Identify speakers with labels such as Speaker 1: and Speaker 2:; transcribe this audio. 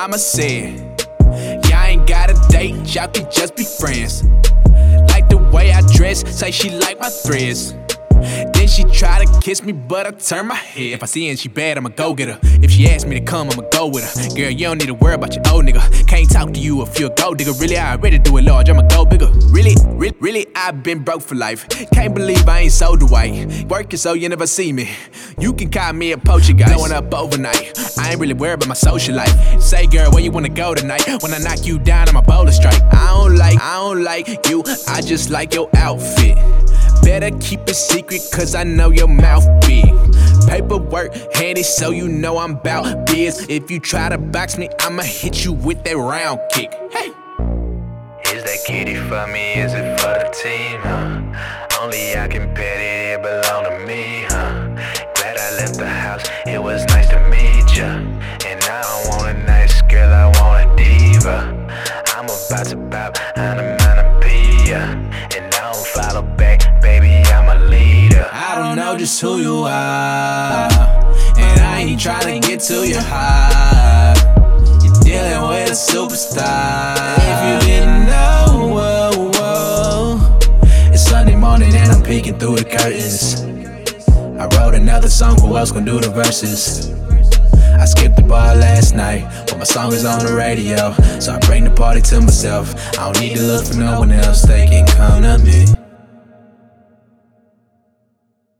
Speaker 1: mama said, Y'all ain't got a date, y'all can just be friends. Like the way I dress, say she like my threads. Then she try to kiss me, but I turn my head. If I see her and she bad, I'ma go get her. If she ask me to come, I'ma go with her. Girl, you don't need to worry about your old nigga. Can't talk to you if you a gold digger. Really, I already do it large, I'ma go bigger. Really, really, I've been broke for life. Can't believe I ain't sold away. Working so you never see me. You can call me a poacher guy. Blowing up overnight. I ain't really worried about my social life. Say, girl, where you wanna go tonight? When I knock you down, I'm a bowler strike. I don't like, I don't like you. I just like your outfit. Better keep it secret, cause I know your mouth big. Paperwork handy, so you know I'm bout biz. If you try to box me, I'ma hit you with that round kick. Hey!
Speaker 2: That kitty for me? Is it for the team? Huh? Only I can pet it, it belong to me. Huh? Glad I left the house, it was nice to meet ya. And I don't want a nice girl, I want a diva. I'm about to pop on a and I don't follow back, baby, I'm a leader.
Speaker 1: I don't know just who you are, and I ain't trying to get to your heart. You're dealing with a superstar. Peeking through the curtains. I wrote another song, who else gonna do the verses? I skipped the bar last night, but my song is on the radio. So I bring the party to myself. I don't need to look for no one else, they can come to me.